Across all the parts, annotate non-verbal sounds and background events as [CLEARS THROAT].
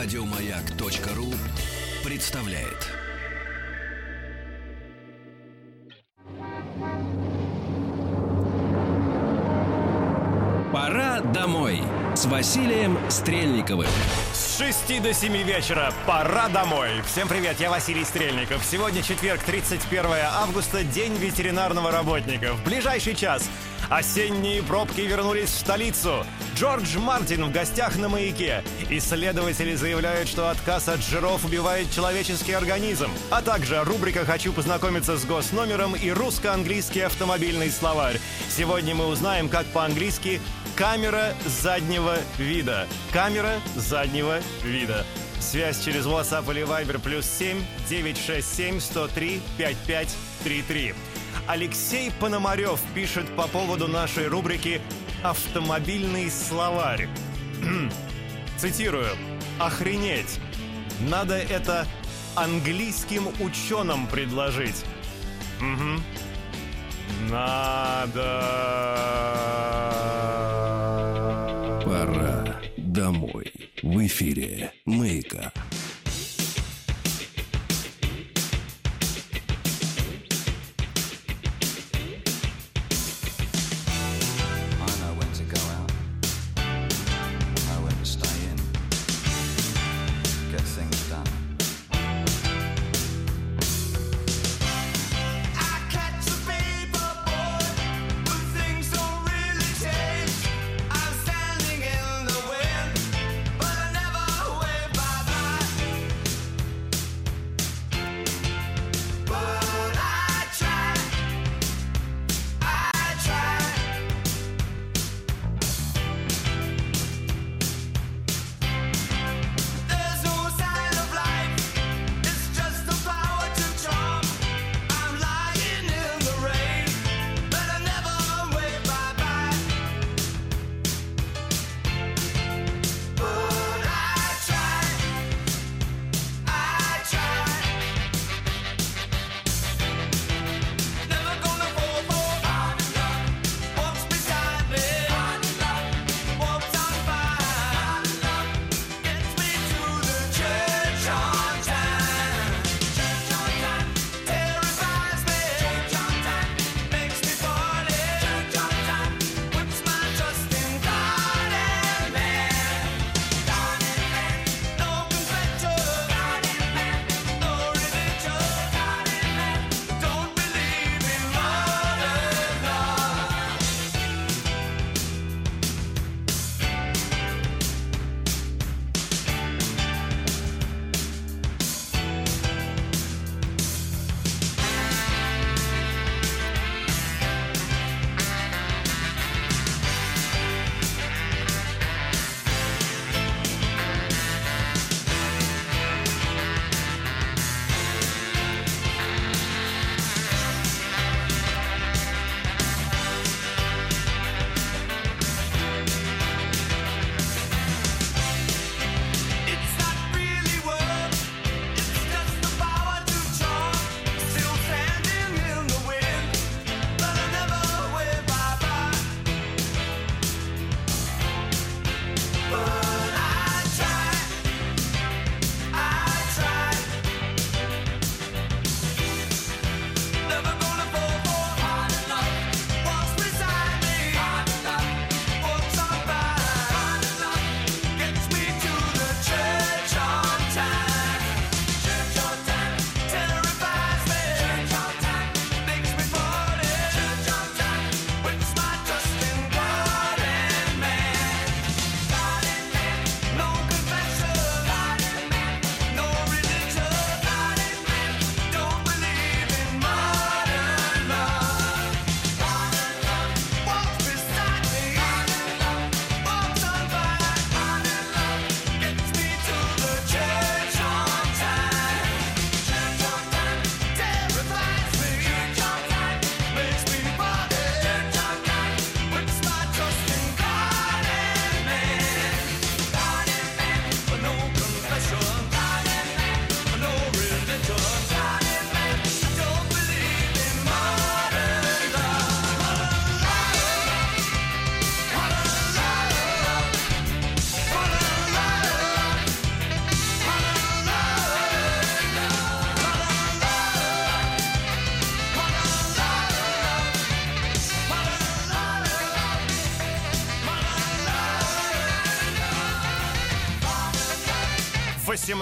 Радиомаяк.ру представляет. Пора домой с Василием Стрельниковым. С 6 до 7 вечера пора домой. Всем привет, я Василий Стрельников. Сегодня четверг, 31 августа, день ветеринарного работника. В ближайший час осенние пробки вернулись в столицу. Джордж Мартин в гостях на маяке. Исследователи заявляют, что отказ от жиров убивает человеческий организм. А также рубрика «Хочу познакомиться с госномером» и русско-английский автомобильный словарь. Сегодня мы узнаем, как по-английски камера заднего вида. Камера заднего вида. Связь через WhatsApp или Viber плюс 7 967 103 5533. Алексей Пономарев пишет по поводу нашей рубрики «Автомобильный словарь». [CLEARS THROAT] Цитирую. «Охренеть! Надо это английским ученым предложить». Угу. Надо... Пора домой. В эфире «Маяка».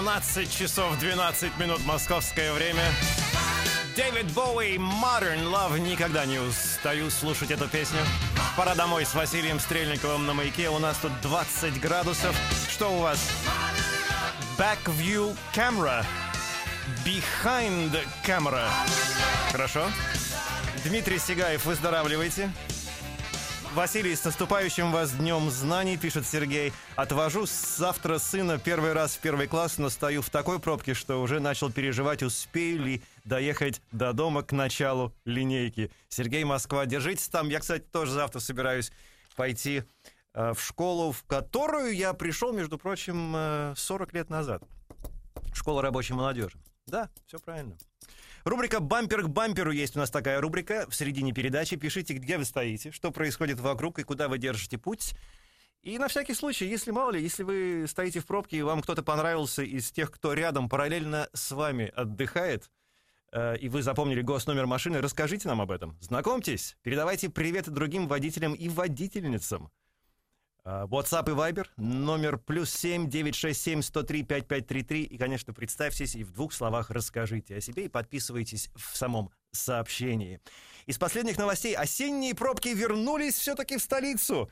18 часов 12 минут московское время. Дэвид Боуи, Modern Love. Никогда не устаю слушать эту песню. Пора домой с Василием Стрельниковым на маяке. У нас тут 20 градусов. Что у вас? Back View Camera. Behind Camera. Хорошо. Дмитрий Сигаев, выздоравливайте. Василий, с наступающим вас Днем Знаний, пишет Сергей. Отвожу завтра сына первый раз в первый класс, но стою в такой пробке, что уже начал переживать, успею ли доехать до дома к началу линейки. Сергей, Москва, держитесь там. Я, кстати, тоже завтра собираюсь пойти э, в школу, в которую я пришел, между прочим, э, 40 лет назад. Школа рабочей молодежи. Да, все правильно. Рубрика «Бампер к бамперу» есть у нас такая рубрика. В середине передачи пишите, где вы стоите, что происходит вокруг и куда вы держите путь. И на всякий случай, если мало ли, если вы стоите в пробке и вам кто-то понравился из тех, кто рядом параллельно с вами отдыхает, э, и вы запомнили госномер машины, расскажите нам об этом. Знакомьтесь, передавайте приветы другим водителям и водительницам. А, WhatsApp и Viber, номер плюс 7 967 103 5533. И, конечно, представьтесь и в двух словах расскажите о себе и подписывайтесь в самом сообщении. Из последних новостей осенние пробки вернулись все-таки в столицу.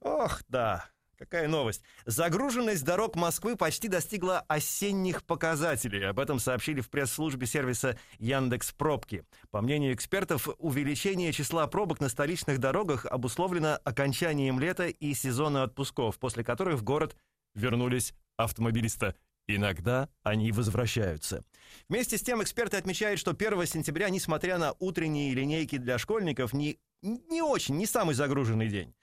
Ох, да, какая новость. Загруженность дорог Москвы почти достигла осенних показателей. Об этом сообщили в пресс-службе сервиса Яндекс Пробки. По мнению экспертов, увеличение числа пробок на столичных дорогах обусловлено окончанием лета и сезона отпусков, после которых в город вернулись автомобилисты. Иногда они возвращаются. Вместе с тем эксперты отмечают, что 1 сентября, несмотря на утренние линейки для школьников, не, не очень, не самый загруженный день.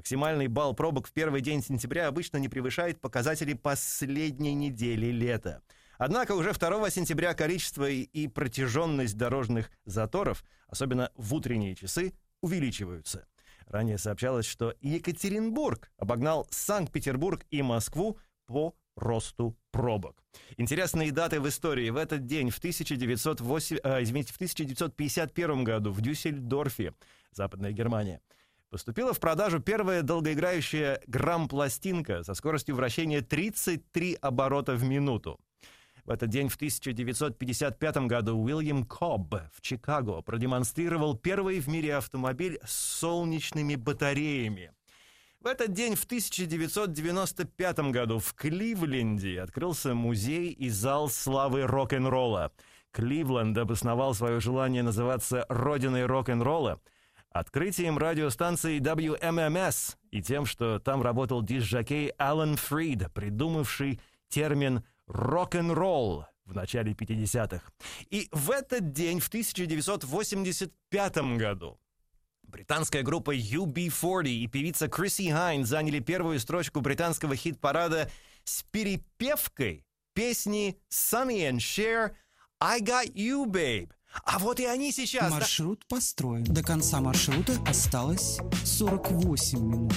Максимальный балл пробок в первый день сентября обычно не превышает показатели последней недели лета. Однако уже 2 сентября количество и- протяженность дорожных заторов, особенно в утренние часы, увеличиваются. Ранее сообщалось, что Екатеринбург обогнал Санкт-Петербург и Москву по росту пробок. Интересные даты в истории. В этот день, в, 1908, а, извините, в 1951 году в Дюссельдорфе, Западная Германия, поступила в продажу первая долгоиграющая грамм-пластинка со скоростью вращения 33 оборота в минуту. В этот день в 1955 году Уильям Кобб в Чикаго продемонстрировал первый в мире автомобиль с солнечными батареями. В этот день в 1995 году в Кливленде открылся музей и зал славы рок-н-ролла. Кливленд обосновал свое желание называться «родиной рок-н-ролла» открытием радиостанции WMMS и тем, что там работал диск-жокей Алан Фрид, придумавший термин «рок-н-ролл» в начале 50-х. И в этот день, в 1985 году, британская группа UB40 и певица Криси Хайн заняли первую строчку британского хит-парада с перепевкой песни Sunny and Cher «I Got You, Babe». А вот и они сейчас... да- Маршрут построен. До конца маршрута осталось 48 минут.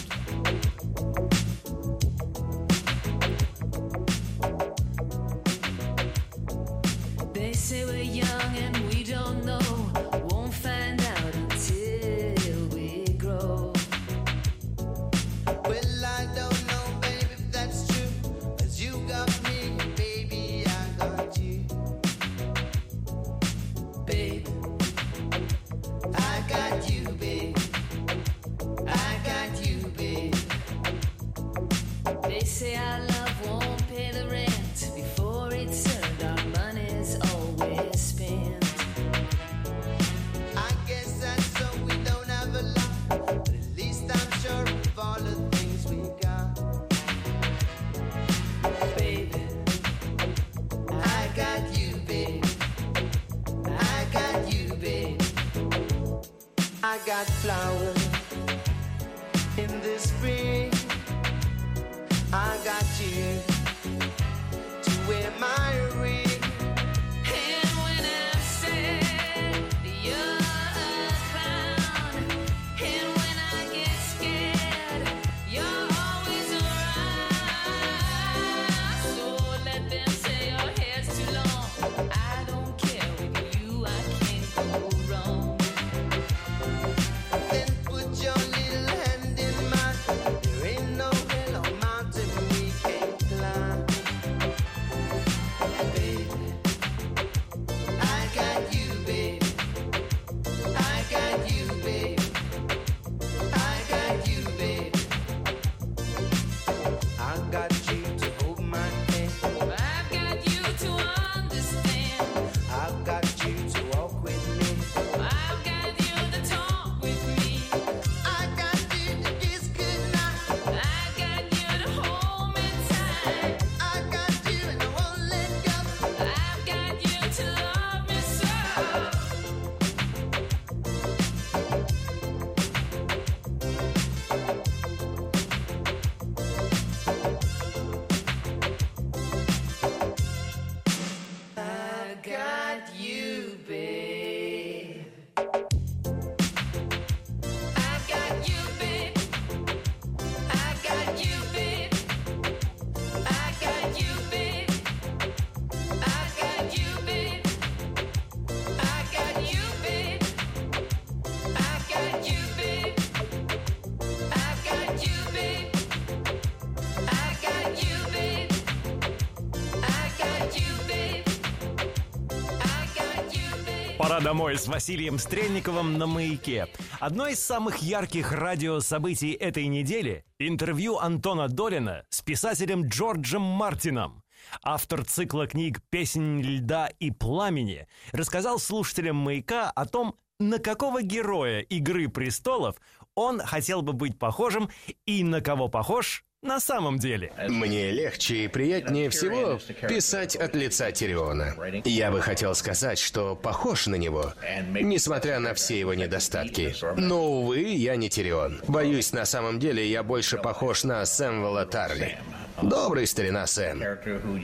Домой с Василием Стрельниковым на «Маяке». Одно из самых ярких радиособытий этой недели – интервью Антона Долина с писателем Джорджем Мартином. Автор цикла книг «Песнь льда и пламени» рассказал слушателям «Маяка» о том, на какого героя «Игры престолов» он хотел бы быть похожим и на кого похож на самом деле. Мне легче и приятнее всего писать от лица Тириона. Я бы хотел сказать, что похож на него, несмотря на все его недостатки. Но, увы, я не Тирион. Боюсь, на самом деле я больше похож на Сэмвела Тарли. Добрый старина Сэм.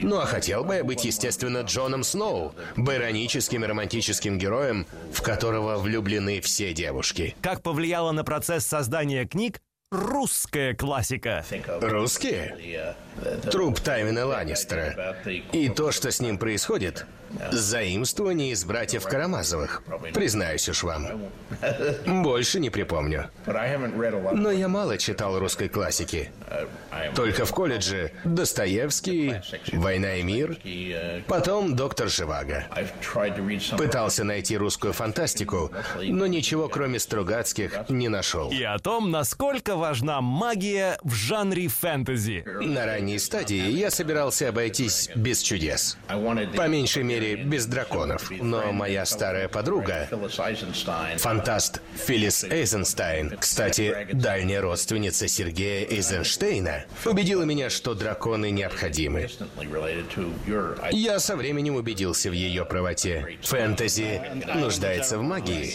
Ну а хотел бы я быть, естественно, Джоном Сноу, байроническим и романтическим героем, в которого влюблены все девушки. Как повлияло на процесс создания книг русская классика. Русские? Труп Тайвина Ланнистера. И то, что с ним происходит, заимствование из братьев Карамазовых. Признаюсь уж вам. Больше не припомню. Но я мало читал русской классики. Только в колледже Достоевский, «Война и мир», потом «Доктор Живаго». Пытался найти русскую фантастику, но ничего кроме Стругацких не нашел. И о том, насколько важна магия в жанре фэнтези. На ранней стадии я собирался обойтись без чудес. По меньшей мере, без драконов. Но моя старая подруга, фантаст Филлис Эйзенстайн, кстати, дальняя родственница Сергея Эйзенштейна, убедила меня, что драконы необходимы. Я со временем убедился в ее правоте. Фэнтези нуждается в магии,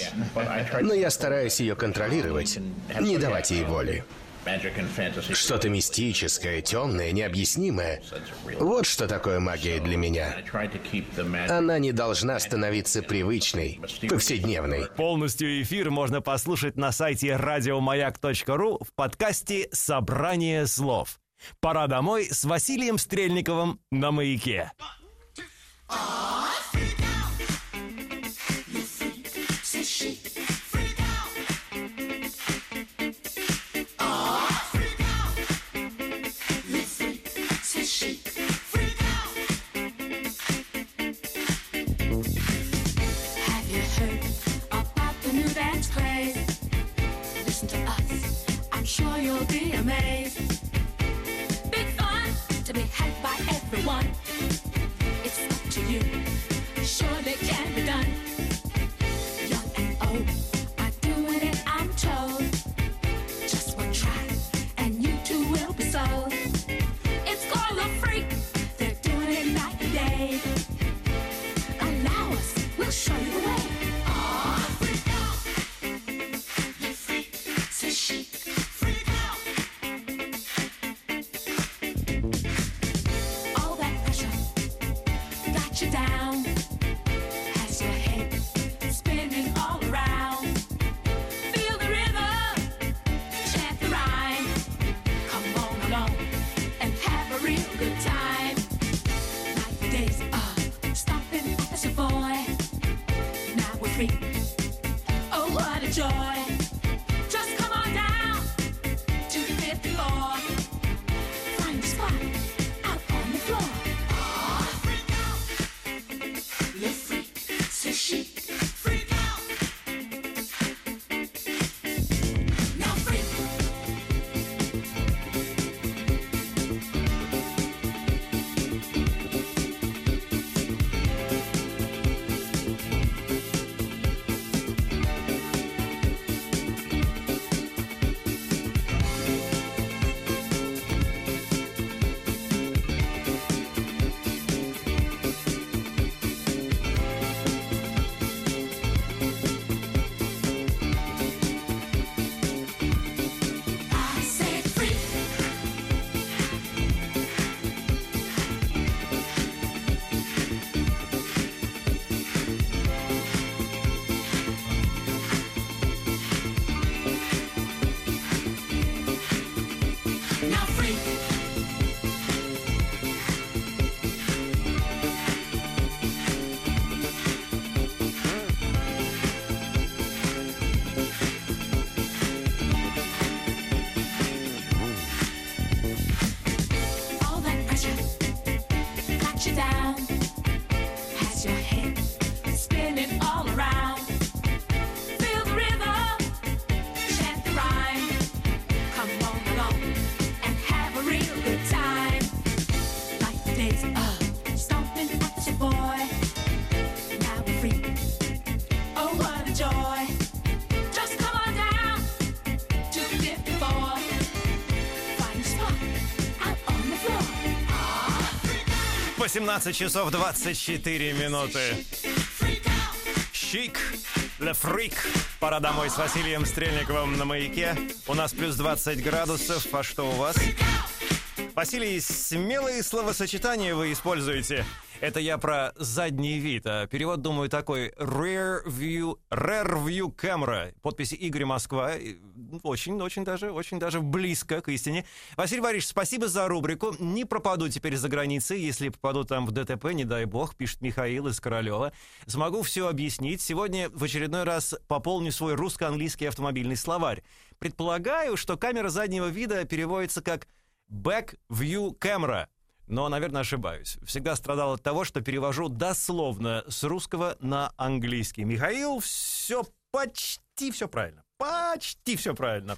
но я стараюсь ее контролировать, не давать ей воли. Что-то мистическое, темное, необъяснимое. Вот что такое магия для меня. Она не должна становиться привычной, повседневной. Полностью эфир можно послушать на сайте радиомаяк.ру в подкасте «Собрание слов». Пора домой с Василием Стрельниковым на «Маяке». Have 18 часов 24 минуты. Щик, Ле Фрик. Пора домой с Василием Стрельниковым на маяке. У нас плюс 20 градусов. А что у вас? Василий, смелые словосочетания вы используете. Это я про задний вид, а перевод, думаю, такой Rear View, Rear View Camera. Подпись Игорь Москва. И, ну, Очень, очень даже, очень даже близко к истине. Василий Борисович, спасибо за рубрику. Не пропаду теперь за границей. Если попаду там в ДТП, не дай бог, пишет Михаил из Королева. Смогу все объяснить. Сегодня в очередной раз пополню свой русско-английский автомобильный словарь. Предполагаю, что камера заднего вида переводится как Back View Camera. Но, наверное, ошибаюсь. Всегда страдал от того, что перевожу дословно с русского на английский. Михаил, все почти все правильно. Почти все правильно.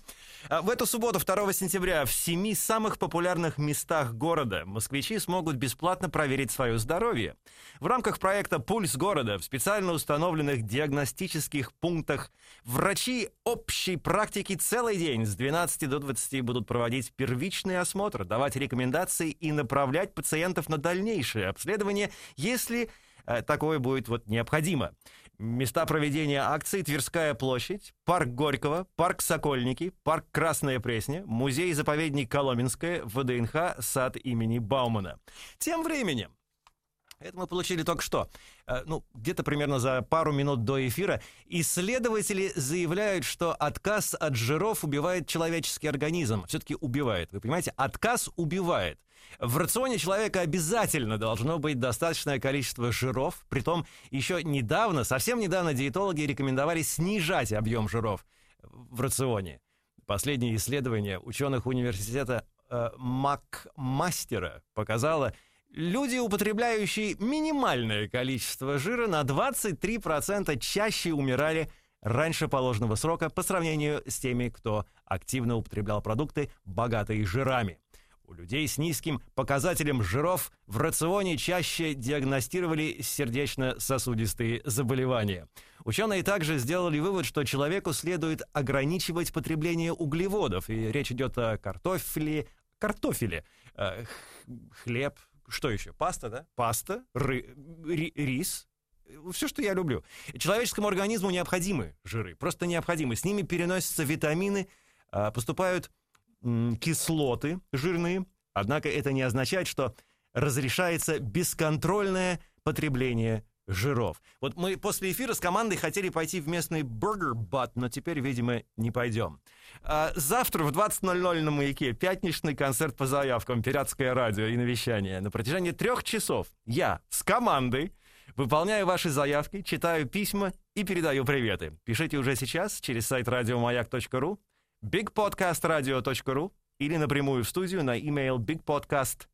А В эту субботу, 2 сентября, в семи самых популярных местах города москвичи смогут бесплатно проверить свое здоровье. В рамках проекта «Пульс города» в специально установленных диагностических пунктах врачи общей практики целый день с 12 до 20 будут проводить первичный осмотр, давать рекомендации и направлять пациентов на дальнейшее обследование, если такое будет вот необходимо. Места проведения акции Тверская площадь, парк Горького, парк Сокольники, парк Красная Пресня, музей-заповедник Коломенское, ВДНХ, сад имени Баумана. Тем временем, это мы получили только что. Э, Ну, где-то примерно за пару минут до эфира. Исследователи заявляют, что отказ от жиров убивает человеческий организм. Все-таки убивает. Вы понимаете, отказ убивает. В рационе человека обязательно должно быть достаточное количество жиров. Притом еще недавно, совсем недавно диетологи рекомендовали снижать объем жиров в рационе. Последнее исследование ученых университета э, Макмастера показало, люди, употребляющие минимальное количество жира, на 23% чаще умирали раньше положенного срока по сравнению с теми, кто активно употреблял продукты, богатые жирами. У людей с низким показателем жиров в рационе чаще диагностировали сердечно-сосудистые заболевания. Ученые также сделали вывод, что человеку следует ограничивать потребление углеводов. И речь идет о картофеле, картофеле, э, хлеб, что еще? Паста, да? Паста, ры- ри- рис, все, что я люблю. Человеческому организму необходимы жиры, просто необходимы. С ними переносятся витамины, а, поступают кислоты жирные. Однако это не означает, что разрешается бесконтрольное потребление жиров. Вот мы после эфира с командой хотели пойти в местный Burger Butt, но теперь, видимо, не пойдем. А, завтра в 20.00 на «Маяке» пятничный концерт по заявкам «Пиратское радио» и навещание. На протяжении трех часов я с командой выполняю ваши заявки, читаю письма и передаю приветы. Пишите уже сейчас через сайт радиомаяк.ру, bigpodcastradio.ru или напрямую в студию на email bigpodcast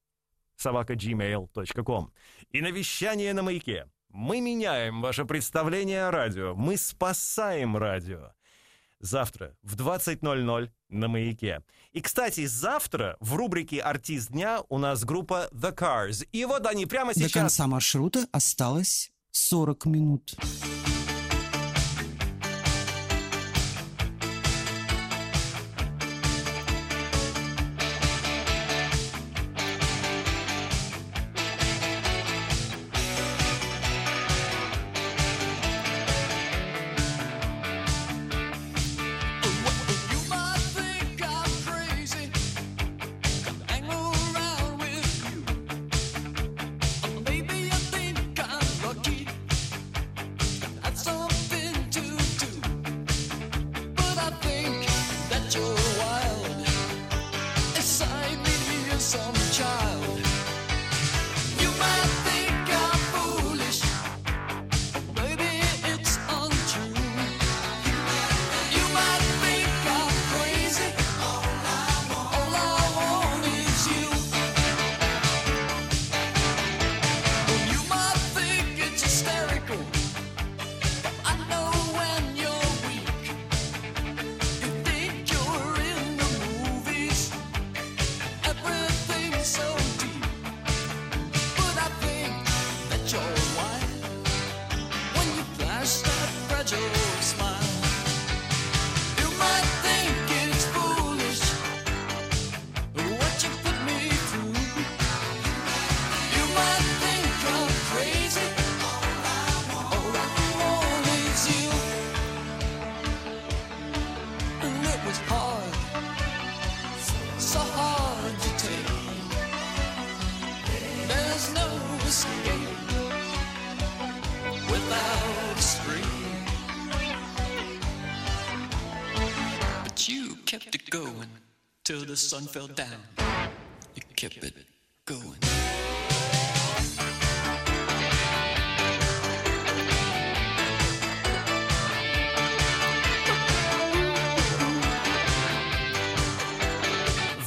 собакагmail.com. И навещание на маяке. Мы меняем ваше представление о радио. Мы спасаем радио. Завтра в 20.00 на маяке. И, кстати, завтра в рубрике «Артист дня» у нас группа The Cars. И вот они прямо До сейчас... конца маршрута осталось 40 минут. till the sun fell down. You kept it going.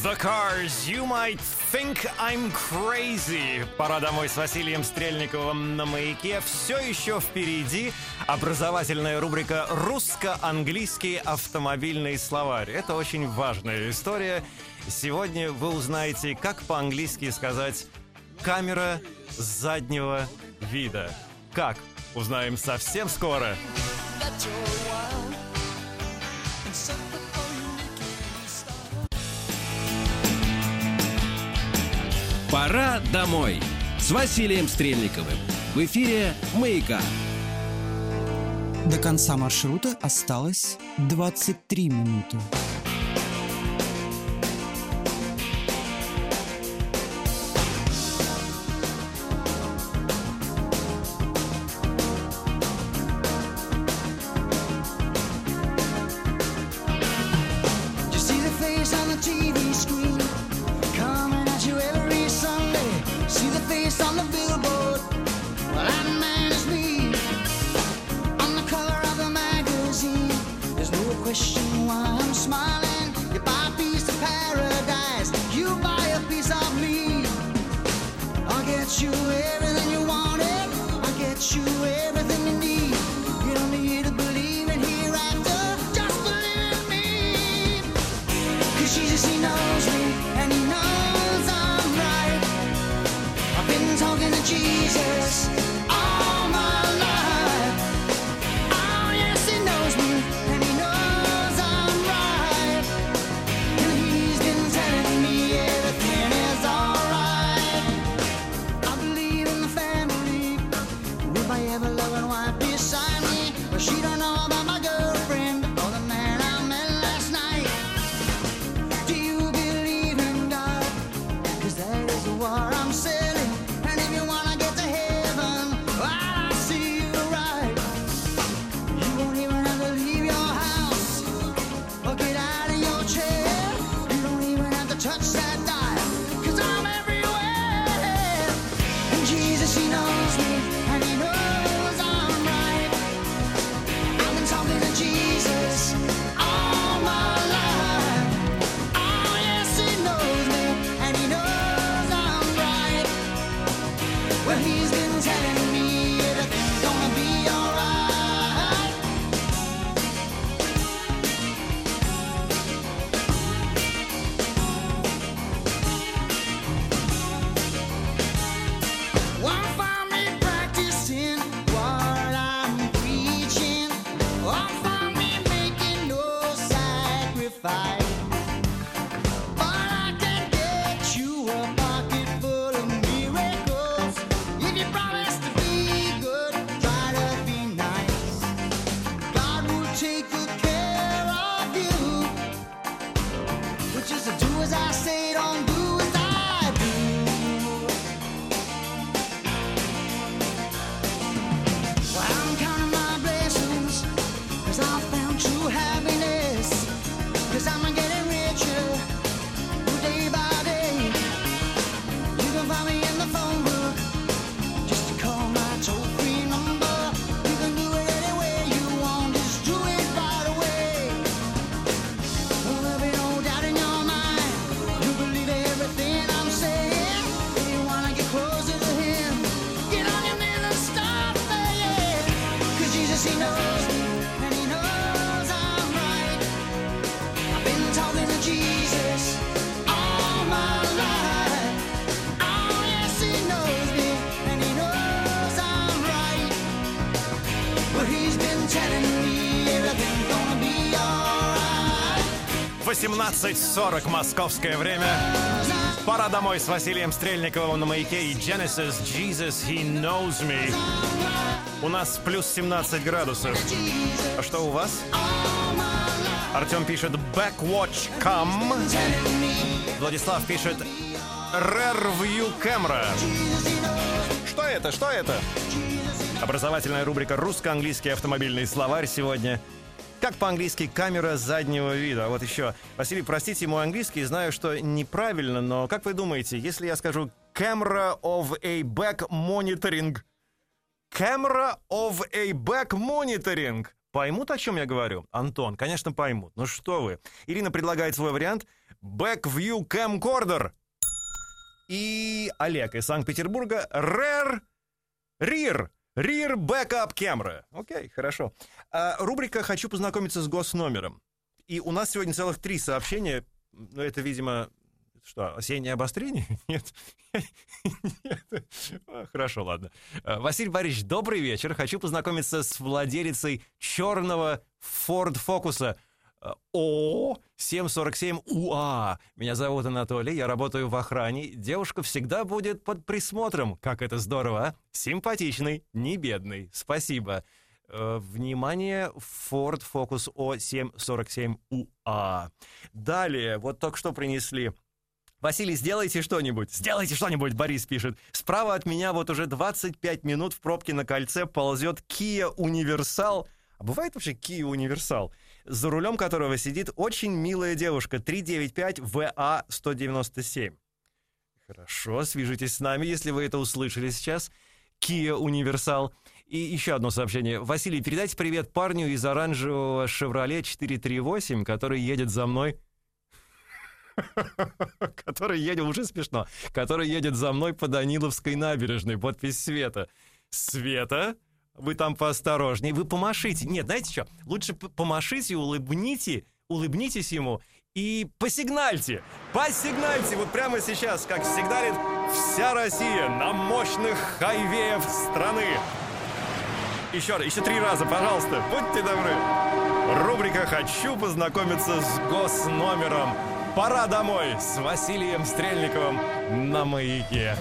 The Cars, you might Think I'm Crazy. Пора домой с Василием Стрельниковым на маяке. Все еще впереди образовательная рубрика «Русско-английский автомобильный словарь». Это очень важная история. Сегодня вы узнаете, как по-английски сказать «камера заднего вида». Как? Узнаем совсем скоро. Скоро. Пора домой с Василием Стрельниковым. В эфире «Маяка». До конца маршрута осталось 23 минуты. he's 18.40 московское время. Пора домой с Василием Стрельниковым на маяке и Genesis Jesus He Knows Me. У нас плюс 17 градусов. А что у вас? Артем пишет «Backwatch Cam». Владислав пишет «Rearview Camera». Что это? Что это? Образовательная рубрика «Русско-английский автомобильный словарь» сегодня. Как по-английски камера заднего вида? Вот еще. Василий, простите мой английский, знаю, что неправильно, но как вы думаете, если я скажу «Camera of a back monitoring»? Camera of a back monitoring поймут, о чем я говорю? Антон, конечно, поймут. Ну что вы. Ирина предлагает свой вариант back view camcorder. И Олег из Санкт-Петербурга rare rear Rear Backup Camera. Окей, хорошо. А, рубрика «Хочу познакомиться с госномером». И у нас сегодня целых три сообщения. Ну, это, видимо, что, осеннее обострение? [LAUGHS] Нет. А, Хорошо, ладно. А, Василий Борисович, добрый вечер. Хочу познакомиться с владелицей черного Ford Focus. А, О, 747 УА. Меня зовут Анатолий, я работаю в охране. Девушка всегда будет под присмотром. Как это здорово, а? Симпатичный, не бедный. Спасибо. Э, Внимание, Ford Focus O747 УА. Далее, вот только что принесли Василий, сделайте что-нибудь. Сделайте что-нибудь, Борис пишет. Справа от меня вот уже 25 минут в пробке на кольце ползет Kia Универсал. А бывает вообще Kia Универсал? За рулем которого сидит очень милая девушка 395 ВА 197. Хорошо, свяжитесь с нами, если вы это услышали сейчас. Kia Универсал. И еще одно сообщение. Василий, передайте привет парню из оранжевого Chevrolet 438, который едет за мной [LAUGHS] который едет, уже смешно, который едет за мной по Даниловской набережной, подпись Света. Света, вы там поосторожней, вы помашите. Нет, знаете что, лучше помашите, улыбните, улыбнитесь ему и посигнальте, посигнальте, вот прямо сейчас, как сигналит вся Россия на мощных хайвеях страны. Еще, раз, еще три раза, пожалуйста, будьте добры. Рубрика «Хочу познакомиться с госномером». Пора домой с Василием Стрельниковым на маяке.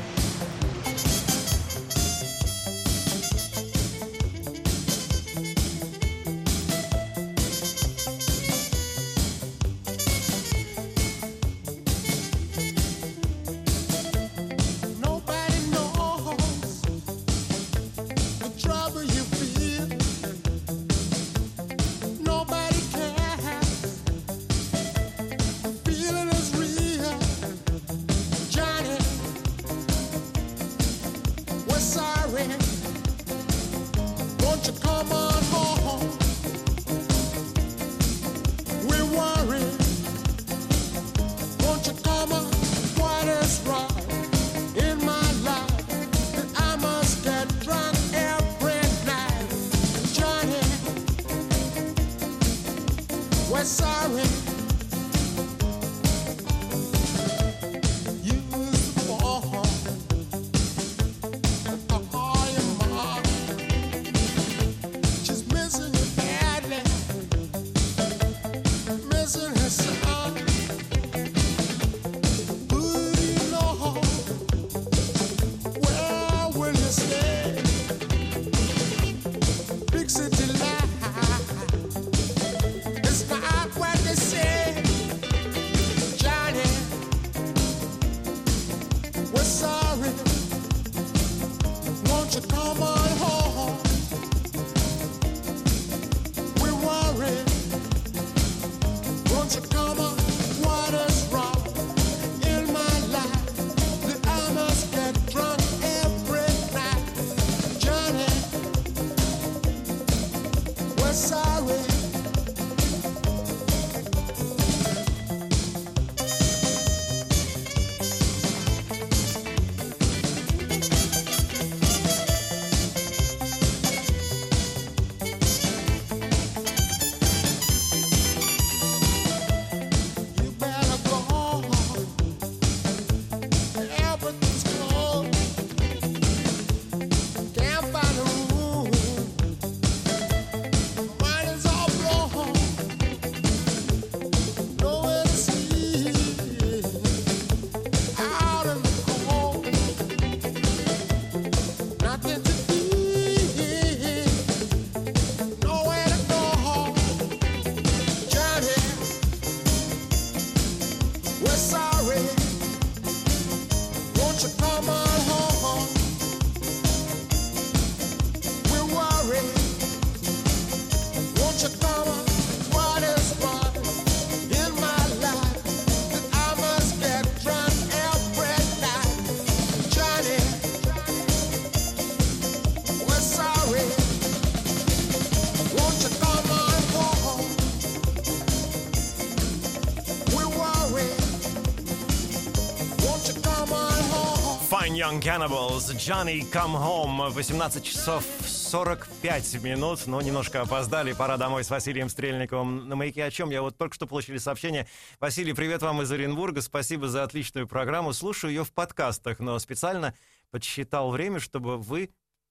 Young Cannibals, Johnny Come Home, 18 часов 45 минут, но немножко опоздали, пора домой с Василием Стрельниковым на маяке. О чем? Я вот только что получили сообщение. Василий, привет вам из Оренбурга, спасибо за отличную программу. Слушаю ее в подкастах, но специально подсчитал время, чтобы вы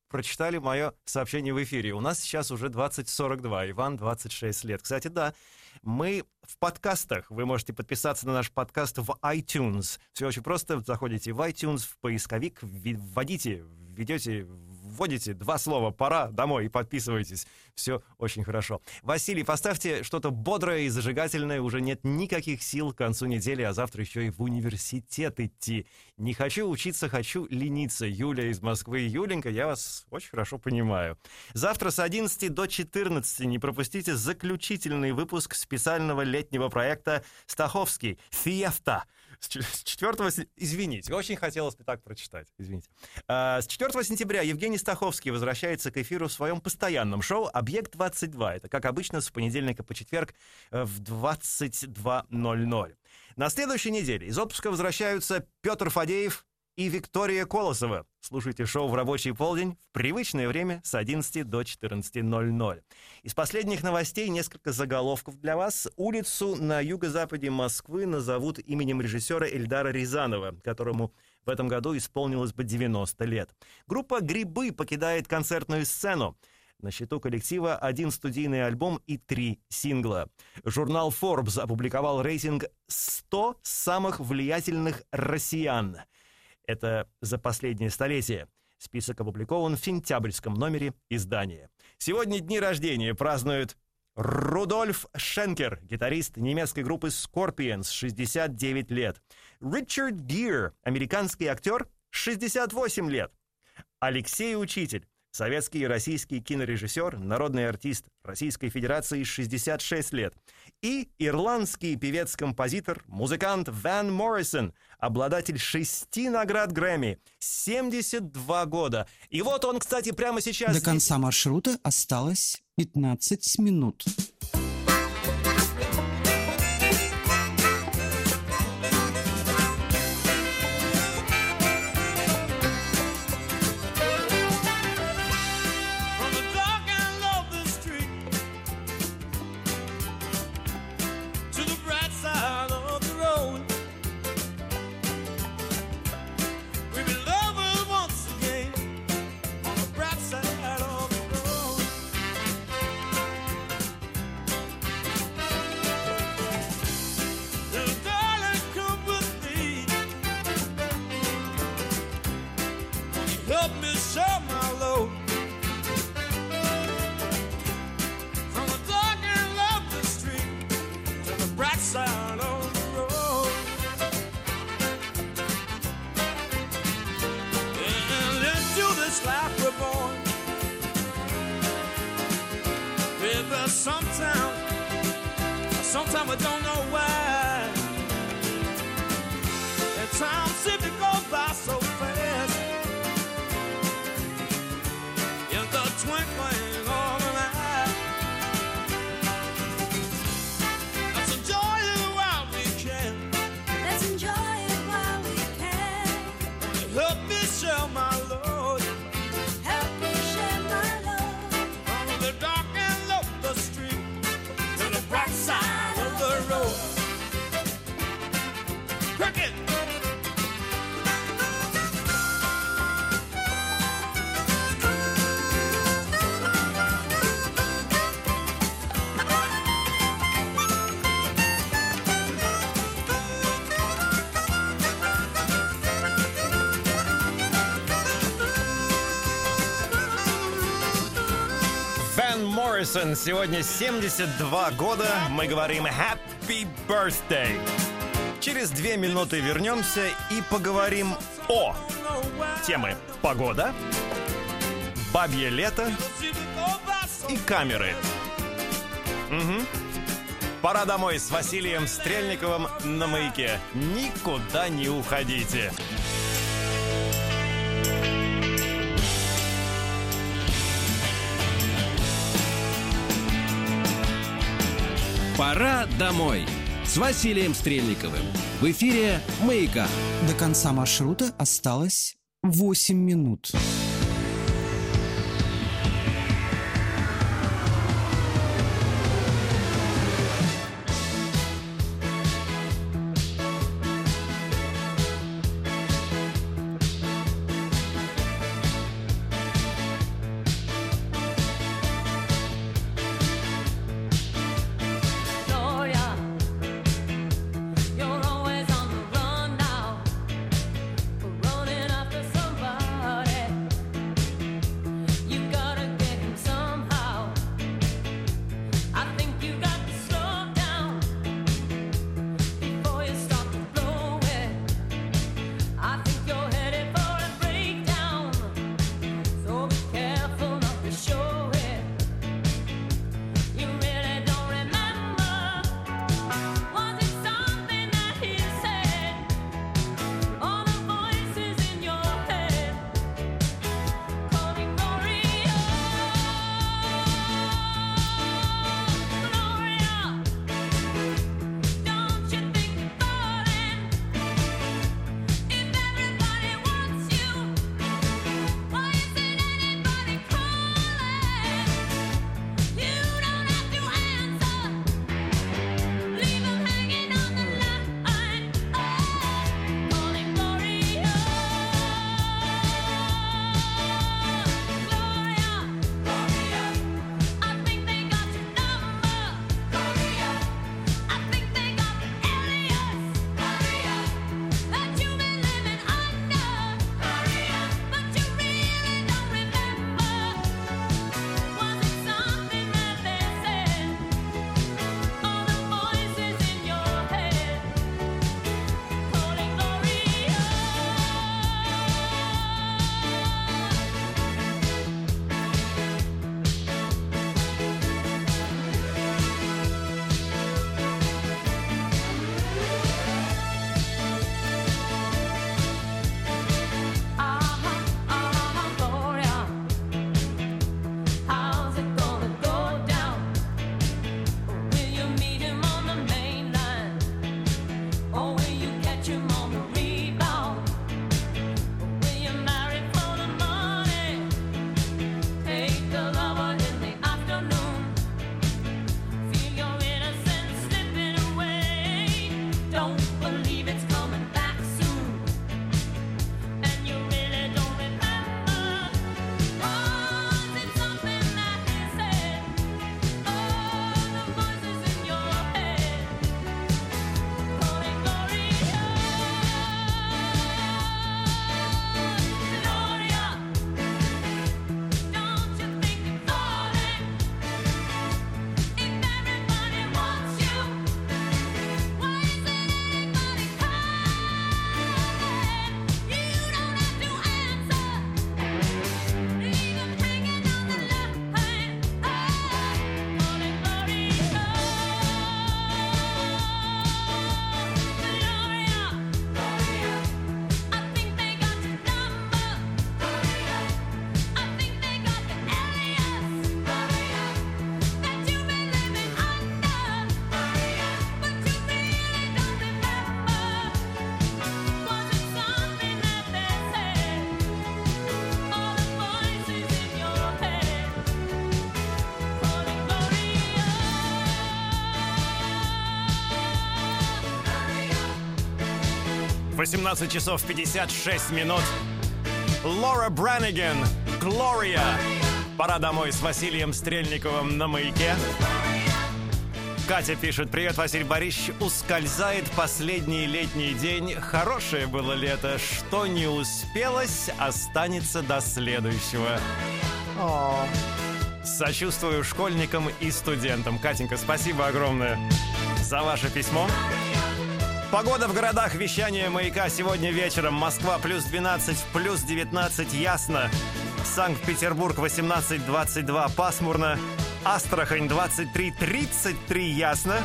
прочитали мое сообщение в эфире. У нас сейчас уже 20.42, Иван 26 лет. Кстати, да, мы в подкастах. Вы можете подписаться на наш подкаст в iTunes. Все очень просто. Заходите в iTunes, в поисковик, вводите, введете, вводите два слова «пора домой» и подписывайтесь. Все очень хорошо. Василий, поставьте что-то бодрое и зажигательное. Уже нет никаких сил к концу недели, а завтра еще и в университет идти. Не хочу учиться, хочу лениться. Юля из Москвы. Юленька, я вас очень хорошо понимаю. Завтра с 11 до 14 не пропустите заключительный выпуск специального летнего проекта «Стаховский. Фиефта». С 4... Извините, очень хотелось бы так прочитать. Извините. А, с 4 сентября Евгений Стаховский возвращается к эфиру в своем постоянном шоу «Объект-22». Это, как обычно, с понедельника по четверг э, в 22.00. На следующей неделе из отпуска возвращаются Петр Фадеев, и Виктория Колосова. Слушайте шоу в рабочий полдень в привычное время с 11 до 14.00. Из последних новостей несколько заголовков для вас. Улицу на юго-западе Москвы назовут именем режиссера Эльдара Рязанова, которому в этом году исполнилось бы 90 лет. Группа «Грибы» покидает концертную сцену. На счету коллектива один студийный альбом и три сингла. Журнал Forbes опубликовал рейтинг 100 самых влиятельных россиян – это за последнее столетие. Список опубликован в сентябрьском номере издания. Сегодня дни рождения празднуют Рудольф Шенкер, гитарист немецкой группы Scorpions, 69 лет. Ричард Гир, американский актер, 68 лет. Алексей Учитель, Советский и российский кинорежиссер, народный артист Российской Федерации 66 лет. И ирландский певец-композитор, музыкант Ван Моррисон, обладатель шести наград Грэмми, 72 года. И вот он, кстати, прямо сейчас... До конца маршрута осталось 15 минут. shall my Моррисон. Сегодня 72 года. Мы говорим Happy Birthday. Через две минуты вернемся и поговорим о темы погода, бабье лето и камеры. Мгм. Пора домой с Василием Стрельниковым на маяке. Никуда не уходите. Пора домой с Василием Стрельниковым. В эфире «Маяка». До конца маршрута осталось 8 минут. 18 часов 56 минут. Лора Бранниген, Глория. Пора домой с Василием Стрельниковым на маяке. Катя пишет, привет, Василий Борисович, ускользает последний летний день. Хорошее было лето, что не успелось, останется до следующего. О. Сочувствую школьникам и студентам. Катенька, спасибо огромное за ваше письмо. Погода в городах вещания маяка сегодня вечером. Москва плюс 12, плюс 19 ясно. Санкт-Петербург 18-22 пасмурно. Астрахань 23-33 ясно.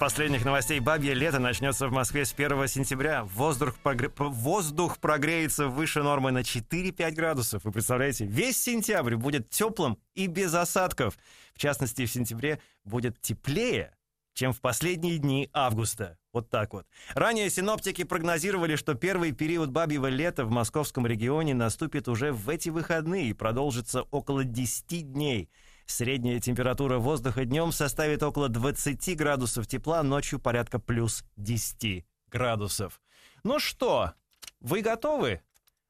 Последних новостей бабье лето начнется в Москве с 1 сентября. Воздух, прогре- Воздух прогреется выше нормы на 4-5 градусов. Вы представляете, весь сентябрь будет теплым и без осадков. В частности, в сентябре будет теплее, чем в последние дни августа. Вот так вот. Ранее синоптики прогнозировали, что первый период бабьего лета в московском регионе наступит уже в эти выходные и продолжится около 10 дней. Средняя температура воздуха днем составит около 20 градусов тепла, ночью порядка плюс 10 градусов. Ну что, вы готовы?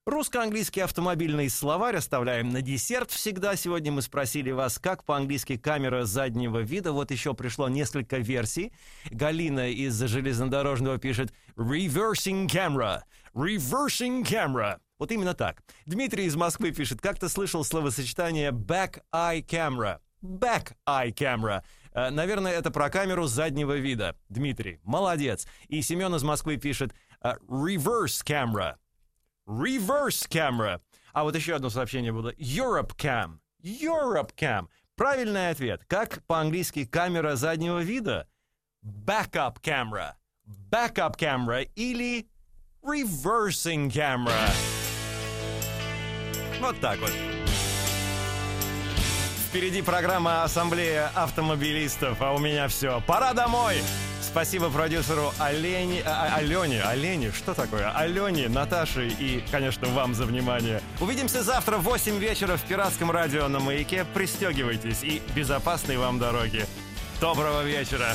Русско-английский автомобильный словарь оставляем на десерт всегда. Сегодня мы спросили вас, как по-английски камера заднего вида. Вот еще пришло несколько версий. Галина из железнодорожного пишет «reversing camera», «reversing camera». Вот именно так. Дмитрий из Москвы пишет, как-то слышал словосочетание «back eye camera». Back eye camera. Э, Наверное, это про камеру заднего вида. Дмитрий, молодец. И Семен из Москвы пишет э, «reverse camera». Reverse camera. А вот еще одно сообщение было. Europe cam. Europe cam. Правильный ответ. Как по-английски камера заднего вида? Backup camera. Backup camera или reversing camera. Вот так вот. Впереди программа «Ассамблея автомобилистов», а у меня все. Пора домой! Спасибо продюсеру Олене, а, Алене, Олене, что такое? Алене, Наташе и, конечно, вам за внимание. Увидимся завтра в 8 вечера в пиратском радио на «Маяке». Пристегивайтесь и безопасной вам дороги. Доброго вечера!